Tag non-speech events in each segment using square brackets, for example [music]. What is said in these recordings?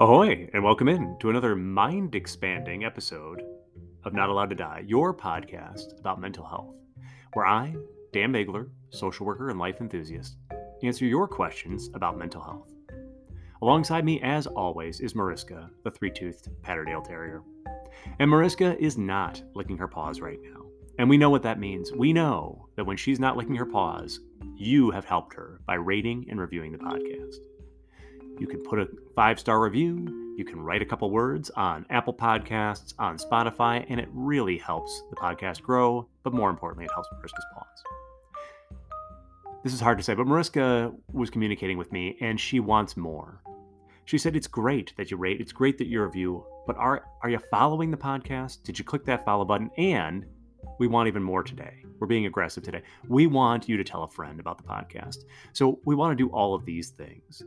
Ahoy, and welcome in to another mind expanding episode of Not Allowed to Die, your podcast about mental health, where I, Dan Bagler, social worker and life enthusiast, answer your questions about mental health. Alongside me, as always, is Mariska, the three toothed Patterdale Terrier. And Mariska is not licking her paws right now. And we know what that means. We know that when she's not licking her paws, you have helped her by rating and reviewing the podcast. You can put a five star review, you can write a couple words on Apple Podcasts, on Spotify, and it really helps the podcast grow. But more importantly, it helps Mariska's paws. This is hard to say, but Mariska was communicating with me and she wants more. She said, It's great that you rate, it's great that you review, but are, are you following the podcast? Did you click that follow button? And we want even more today. We're being aggressive today. We want you to tell a friend about the podcast. So we want to do all of these things.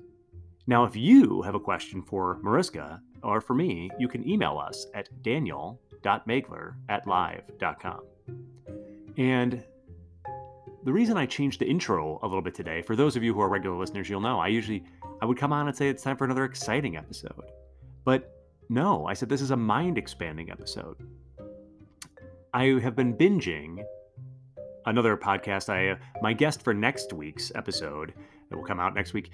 Now, if you have a question for Mariska or for me, you can email us at daniel.magler at live.com. And the reason I changed the intro a little bit today, for those of you who are regular listeners, you'll know I usually I would come on and say it's time for another exciting episode. But no, I said this is a mind expanding episode. I have been binging another podcast. I my guest for next week's episode that will come out next week.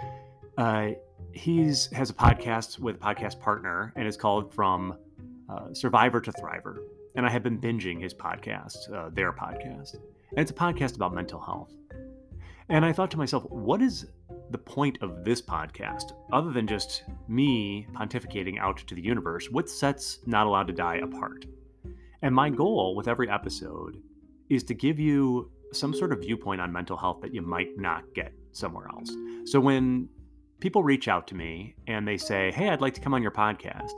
Uh, he's has a podcast with a podcast partner, and it's called From uh, Survivor to Thriver. And I have been binging his podcast, uh, their podcast, and it's a podcast about mental health. And I thought to myself, what is the point of this podcast, other than just me pontificating out to the universe? What sets Not Allowed to Die apart? And my goal with every episode is to give you some sort of viewpoint on mental health that you might not get somewhere else. So when people reach out to me and they say, Hey, I'd like to come on your podcast,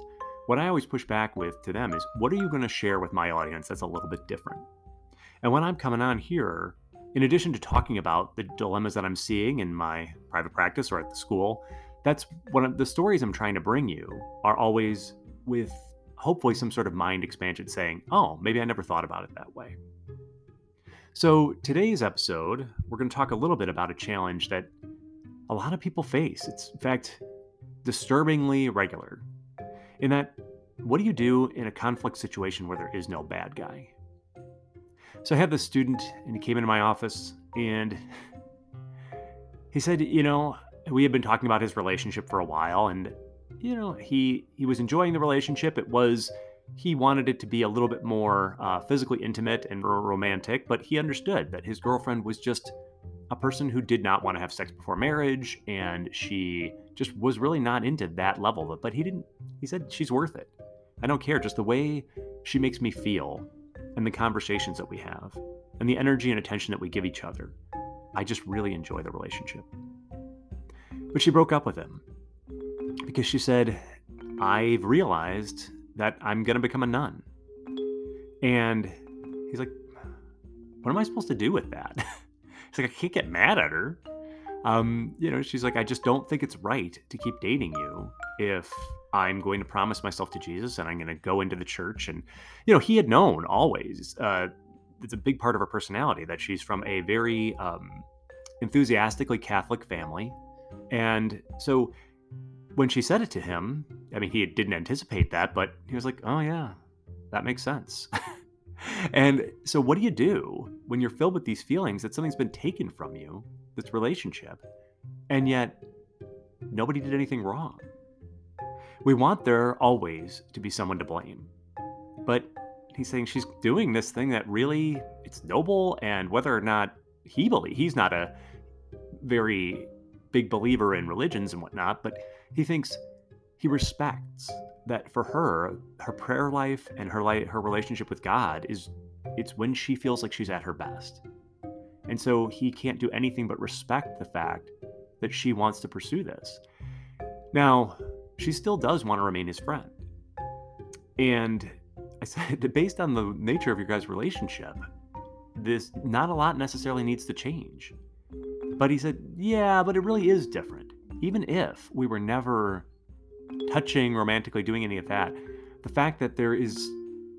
what I always push back with to them is, What are you going to share with my audience that's a little bit different? And when I'm coming on here, in addition to talking about the dilemmas that I'm seeing in my private practice or at the school, that's one of the stories I'm trying to bring you are always with hopefully some sort of mind expansion saying, oh, maybe I never thought about it that way. So, today's episode, we're going to talk a little bit about a challenge that a lot of people face. It's, in fact, disturbingly regular. In that, what do you do in a conflict situation where there is no bad guy? So, I had this student, and he came into my office, and [laughs] he said, You know, we had been talking about his relationship for a while, and you know, he he was enjoying the relationship. It was he wanted it to be a little bit more uh, physically intimate and romantic, but he understood that his girlfriend was just a person who did not want to have sex before marriage, and she just was really not into that level. But he didn't. He said she's worth it. I don't care. Just the way she makes me feel, and the conversations that we have, and the energy and attention that we give each other. I just really enjoy the relationship. But she broke up with him because she said, I've realized that I'm going to become a nun. And he's like, What am I supposed to do with that? [laughs] he's like, I can't get mad at her. Um, you know, she's like, I just don't think it's right to keep dating you if I'm going to promise myself to Jesus and I'm going to go into the church. And, you know, he had known always, uh, it's a big part of her personality that she's from a very um, enthusiastically Catholic family. And so when she said it to him, I mean, he didn't anticipate that, but he was like, oh, yeah, that makes sense. [laughs] and so, what do you do when you're filled with these feelings that something's been taken from you, this relationship, and yet nobody did anything wrong? We want there always to be someone to blame. But he's saying she's doing this thing that really it's noble and whether or not he believe he's not a very big believer in religions and whatnot, but he thinks he respects that for her, her prayer life and her life, her relationship with God is it's when she feels like she's at her best. And so he can't do anything but respect the fact that she wants to pursue this. Now, she still does want to remain his friend. And I said, based on the nature of your guys' relationship, this not a lot necessarily needs to change. But he said, yeah, but it really is different even if we were never touching romantically doing any of that the fact that there is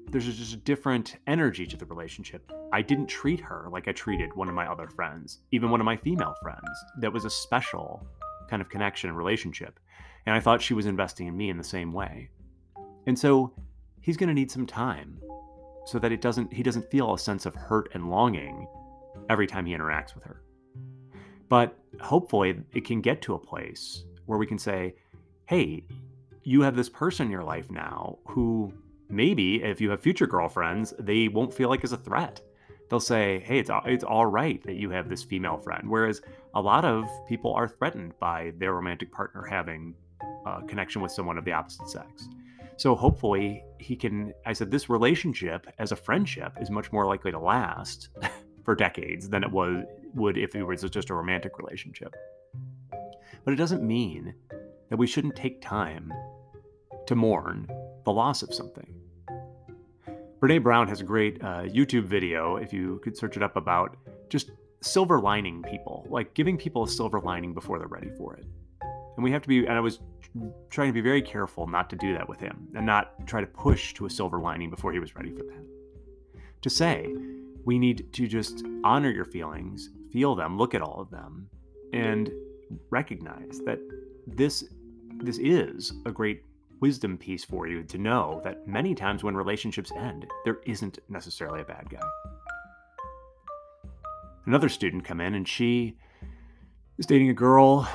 there's just a different energy to the relationship i didn't treat her like i treated one of my other friends even one of my female friends that was a special kind of connection and relationship. And I thought she was investing in me in the same way. And so he's going to need some time so that it doesn't he doesn't feel a sense of hurt and longing every time he interacts with her. But hopefully it can get to a place where we can say, "Hey, you have this person in your life now who maybe if you have future girlfriends, they won't feel like is a threat. They'll say, "Hey, it's it's all right that you have this female friend." Whereas a lot of people are threatened by their romantic partner having a connection with someone of the opposite sex. So hopefully he can. I said this relationship as a friendship is much more likely to last [laughs] for decades than it was would if it was just a romantic relationship. But it doesn't mean that we shouldn't take time to mourn the loss of something. Brene Brown has a great uh, YouTube video, if you could search it up, about just silver lining people, like giving people a silver lining before they're ready for it. And we have to be, and I was trying to be very careful not to do that with him and not try to push to a silver lining before he was ready for that. To say, we need to just honor your feelings, feel them, look at all of them, and recognize that this this is a great wisdom piece for you to know that many times when relationships end, there isn't necessarily a bad guy. Another student come in and she is dating a girl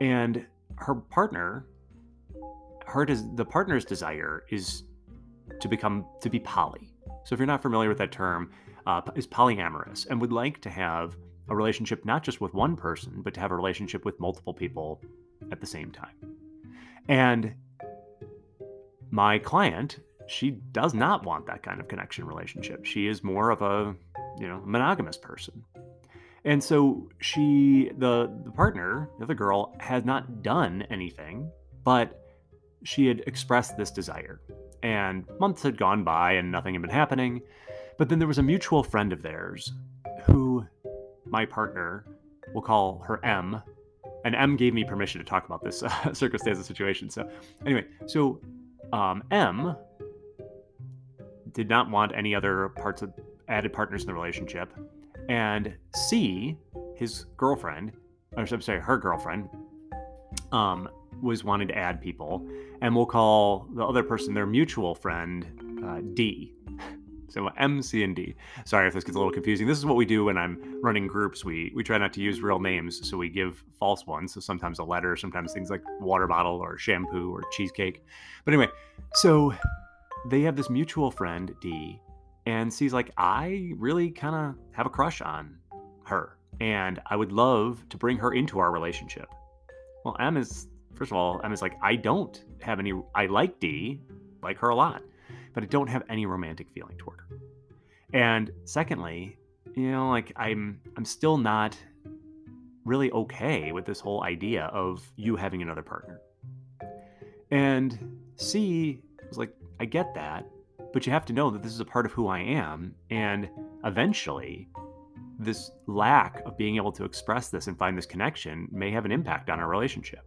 and her partner her des- the partner's desire is to become to be poly. So if you're not familiar with that term, uh, is polyamorous and would like to have a relationship not just with one person, but to have a relationship with multiple people at the same time. And my client, she does not want that kind of connection relationship. She is more of a, you know, monogamous person. And so she, the the partner, the other girl, had not done anything, but she had expressed this desire. And months had gone by and nothing had been happening. But then there was a mutual friend of theirs who my partner, will call her M, and M gave me permission to talk about this [laughs] uh, circumstance and situation. So, anyway, so um, M did not want any other parts of added partners in the relationship, and C, his girlfriend, or I'm sorry, her girlfriend, um, was wanting to add people, and we'll call the other person their mutual friend uh, D. So uh, M, C, and D. Sorry if this gets a little confusing. This is what we do when I'm running groups. We we try not to use real names, so we give false ones. So sometimes a letter, sometimes things like water bottle or shampoo or cheesecake. But anyway, so they have this mutual friend D, and C's like, I really kind of have a crush on her, and I would love to bring her into our relationship. Well, M is first of all, M is like, I don't have any. I like D, like her a lot but I don't have any romantic feeling toward her. And secondly, you know, like I'm I'm still not really okay with this whole idea of you having another partner. And C was like, I get that, but you have to know that this is a part of who I am. And eventually, this lack of being able to express this and find this connection may have an impact on our relationship.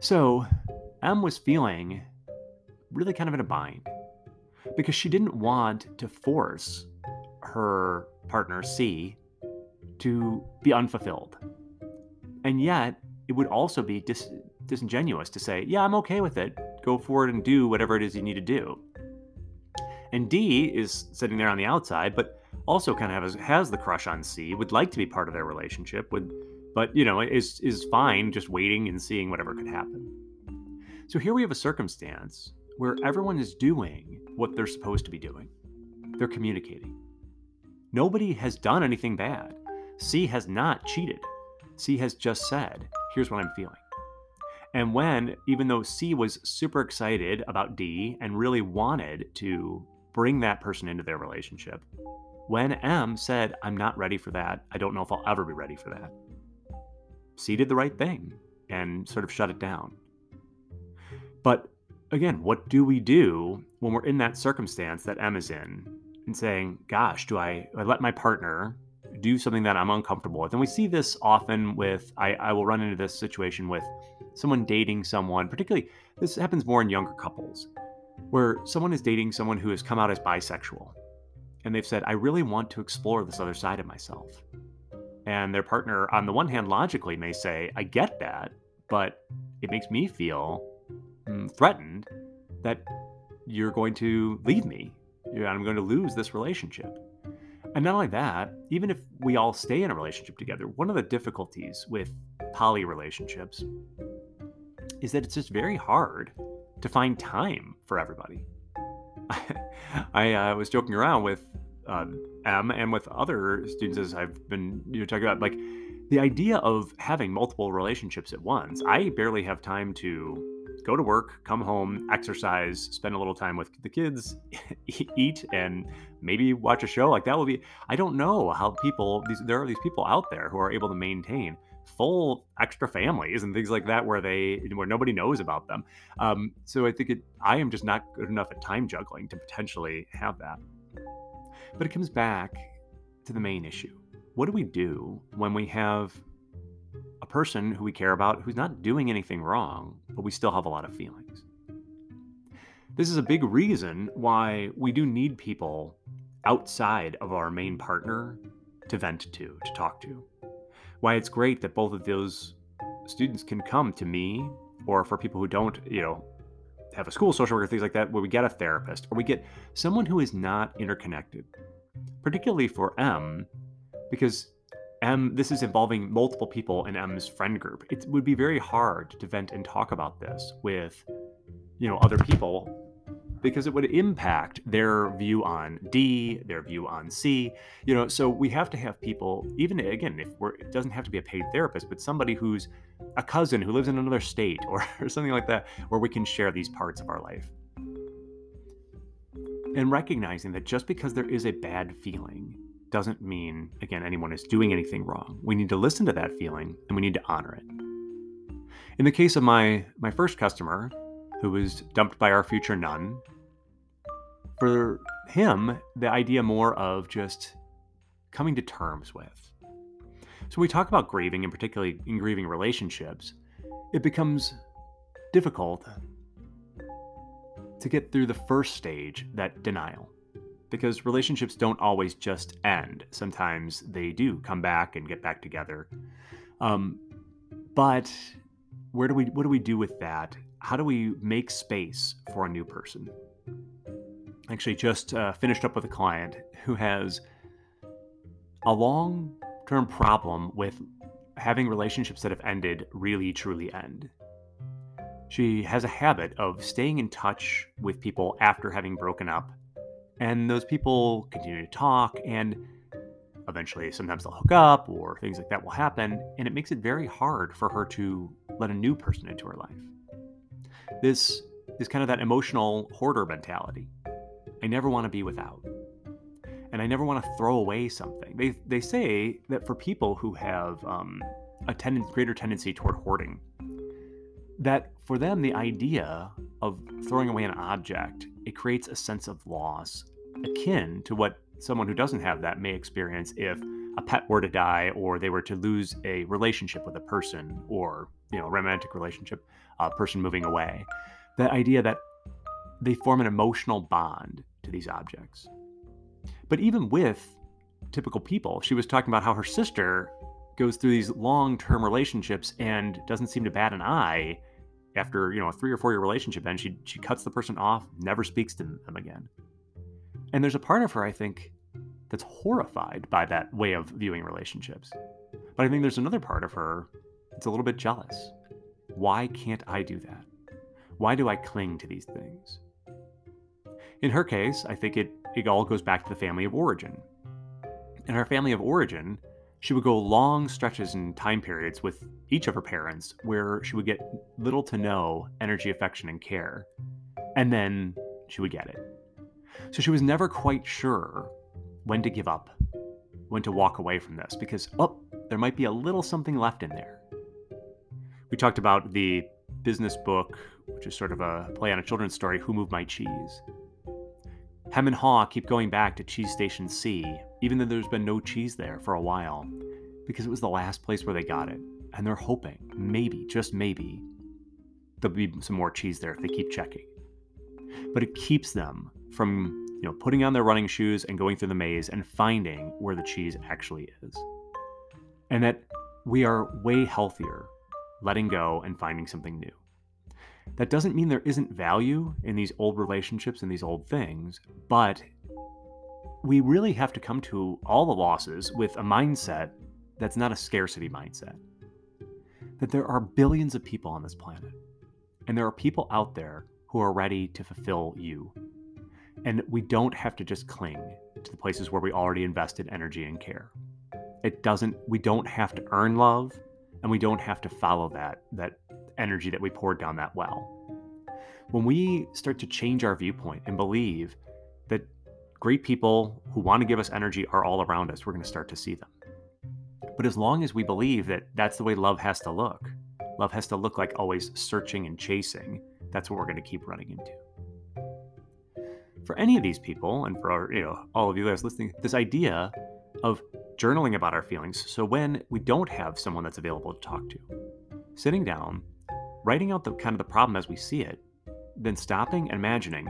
So, M was feeling really kind of in a bind because she didn't want to force her partner, C, to be unfulfilled. And yet, it would also be dis- disingenuous to say, Yeah, I'm okay with it. Go forward and do whatever it is you need to do. And D is sitting there on the outside, but also kind of has, has the crush on C, would like to be part of their relationship, would, but you know, is is fine just waiting and seeing whatever could happen. So here we have a circumstance where everyone is doing what they're supposed to be doing. They're communicating. Nobody has done anything bad. C has not cheated. C has just said, here's what I'm feeling. And when, even though C was super excited about D and really wanted to bring that person into their relationship, when M said, I'm not ready for that, I don't know if I'll ever be ready for that, C did the right thing and sort of shut it down. But again, what do we do when we're in that circumstance that M is in and saying, gosh, do I, I let my partner do something that I'm uncomfortable with? And we see this often with, I, I will run into this situation with someone dating someone, particularly, this happens more in younger couples, where someone is dating someone who has come out as bisexual. And they've said, I really want to explore this other side of myself. And their partner, on the one hand, logically may say, I get that, but it makes me feel threatened that you're going to leave me and I'm going to lose this relationship. And not only that, even if we all stay in a relationship together, one of the difficulties with poly relationships is that it's just very hard to find time for everybody. [laughs] I uh, was joking around with uh, M and with other students as I've been you know talking about like the idea of having multiple relationships at once. I barely have time to go to work, come home, exercise, spend a little time with the kids, [laughs] eat, and maybe watch a show. Like that will be. I don't know how people. These there are these people out there who are able to maintain full extra families and things like that where they where nobody knows about them. Um, so I think it. I am just not good enough at time juggling to potentially have that. But it comes back to the main issue. What do we do when we have a person who we care about who's not doing anything wrong, but we still have a lot of feelings? This is a big reason why we do need people outside of our main partner to vent to, to talk to. Why it's great that both of those students can come to me, or for people who don't, you know, have a school social worker, things like that, where we get a therapist or we get someone who is not interconnected, particularly for M, because M, this is uh-huh. involving multiple people in M's friend group. It would be very hard to vent and talk about this with, you know, other people because it would impact their view on D, their view on C. You know, so we have to have people, even again, if we're, it doesn't have to be a paid therapist, but somebody who's a cousin who lives in another state or, [laughs] or something like that, where we can share these parts of our life. And recognizing that just because there is a bad feeling doesn't mean, again, anyone is doing anything wrong. We need to listen to that feeling and we need to honor it. In the case of my, my first customer, who was dumped by our future nun, for him, the idea more of just coming to terms with. So, we talk about grieving, and particularly in grieving relationships, it becomes difficult to get through the first stage, that denial because relationships don't always just end. Sometimes they do come back and get back together. Um, but where do we what do we do with that? How do we make space for a new person? Actually, just uh, finished up with a client who has a long term problem with having relationships that have ended really truly end. She has a habit of staying in touch with people after having broken up and those people continue to talk, and eventually sometimes they'll hook up or things like that will happen. And it makes it very hard for her to let a new person into her life. This is kind of that emotional hoarder mentality. I never want to be without. And I never want to throw away something. They, they say that for people who have um, a ten- greater tendency toward hoarding, that for them, the idea of throwing away an object it creates a sense of loss akin to what someone who doesn't have that may experience if a pet were to die or they were to lose a relationship with a person or you know a romantic relationship a person moving away. The idea that they form an emotional bond to these objects. But even with typical people she was talking about how her sister goes through these long-term relationships and doesn't seem to bat an eye after you know a three or four year relationship and she she cuts the person off never speaks to them again. And there's a part of her i think that's horrified by that way of viewing relationships. But i think there's another part of her that's a little bit jealous. Why can't i do that? Why do i cling to these things? In her case i think it it all goes back to the family of origin. In her family of origin she would go long stretches and time periods with each of her parents where she would get little to no energy, affection, and care. And then she would get it. So she was never quite sure when to give up, when to walk away from this, because, oh, there might be a little something left in there. We talked about the business book, which is sort of a play on a children's story, Who Moved My Cheese? Hem and Haw keep going back to Cheese Station C, even though there's been no cheese there for a while, because it was the last place where they got it. And they're hoping, maybe, just maybe, there'll be some more cheese there if they keep checking. But it keeps them from, you know, putting on their running shoes and going through the maze and finding where the cheese actually is. and that we are way healthier letting go and finding something new. That doesn't mean there isn't value in these old relationships and these old things, but we really have to come to all the losses with a mindset that's not a scarcity mindset. That there are billions of people on this planet, and there are people out there who are ready to fulfill you. And we don't have to just cling to the places where we already invested energy and care. It doesn't, we don't have to earn love, and we don't have to follow that, that energy that we poured down that well. When we start to change our viewpoint and believe that great people who want to give us energy are all around us, we're going to start to see them. But as long as we believe that that's the way love has to look, love has to look like always searching and chasing, that's what we're going to keep running into. For any of these people, and for our, you know all of you guys listening, this idea of journaling about our feelings. So when we don't have someone that's available to talk to, sitting down, writing out the kind of the problem as we see it, then stopping and imagining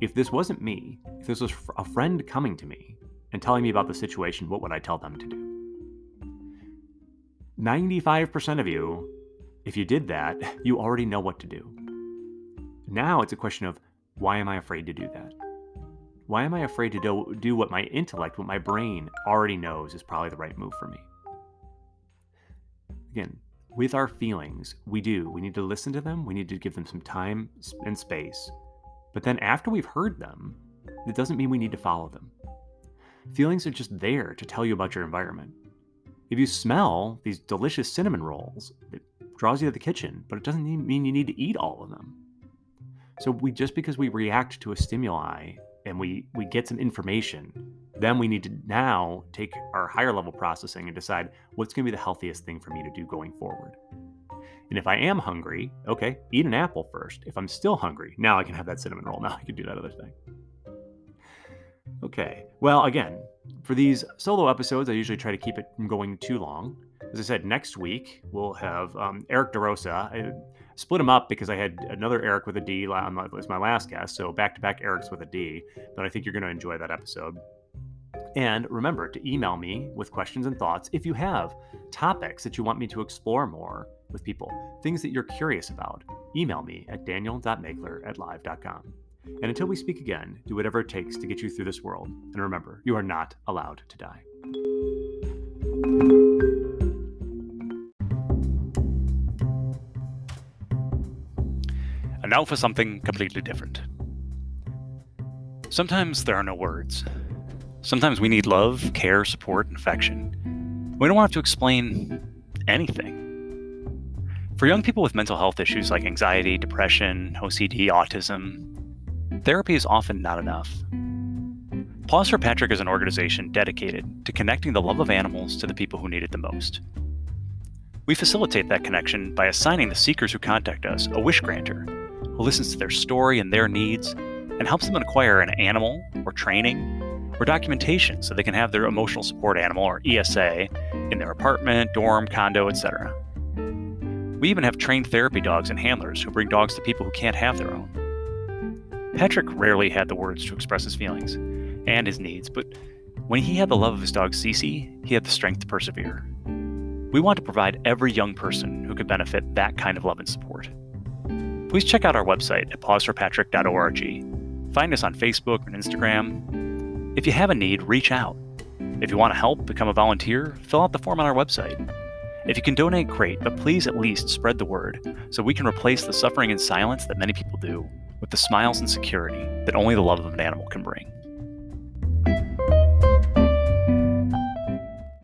if this wasn't me, if this was a friend coming to me and telling me about the situation, what would I tell them to do? 95% of you, if you did that, [laughs] you already know what to do. Now it's a question of why am I afraid to do that? Why am I afraid to do, do what my intellect, what my brain already knows is probably the right move for me? Again, with our feelings, we do. We need to listen to them. We need to give them some time and space. But then after we've heard them, it doesn't mean we need to follow them. Feelings are just there to tell you about your environment. If you smell these delicious cinnamon rolls, it draws you to the kitchen, but it doesn't mean you need to eat all of them. So we just because we react to a stimuli and we we get some information, then we need to now take our higher level processing and decide what's going to be the healthiest thing for me to do going forward. And if I am hungry, okay, eat an apple first. If I'm still hungry, now I can have that cinnamon roll. [laughs] Now I can do that other thing. Okay. Well, again, for these solo episodes, I usually try to keep it from going too long. As I said, next week we'll have um, Eric DeRosa. I split him up because I had another Eric with a D It was my last guest, so back to back Erics with a D. But I think you're going to enjoy that episode. And remember to email me with questions and thoughts if you have topics that you want me to explore more with people, things that you're curious about. Email me at daniel.magler at live.com. And until we speak again, do whatever it takes to get you through this world. And remember, you are not allowed to die. And now for something completely different. Sometimes there are no words. Sometimes we need love, care, support, and affection. We don't want to explain anything. For young people with mental health issues like anxiety, depression, OCD, autism, therapy is often not enough. Paws for Patrick is an organization dedicated to connecting the love of animals to the people who need it the most. We facilitate that connection by assigning the seekers who contact us a wish granter who listens to their story and their needs and helps them acquire an animal or training or documentation so they can have their emotional support animal or ESA in their apartment, dorm, condo, etc. We even have trained therapy dogs and handlers who bring dogs to people who can't have their own. Patrick rarely had the words to express his feelings and his needs, but when he had the love of his dog Cece, he had the strength to persevere. We want to provide every young person who could benefit that kind of love and support. Please check out our website at pawsforpatrick.org. Find us on Facebook and Instagram, if you have a need, reach out. If you want to help become a volunteer, fill out the form on our website. If you can donate, great, but please at least spread the word so we can replace the suffering and silence that many people do with the smiles and security that only the love of an animal can bring.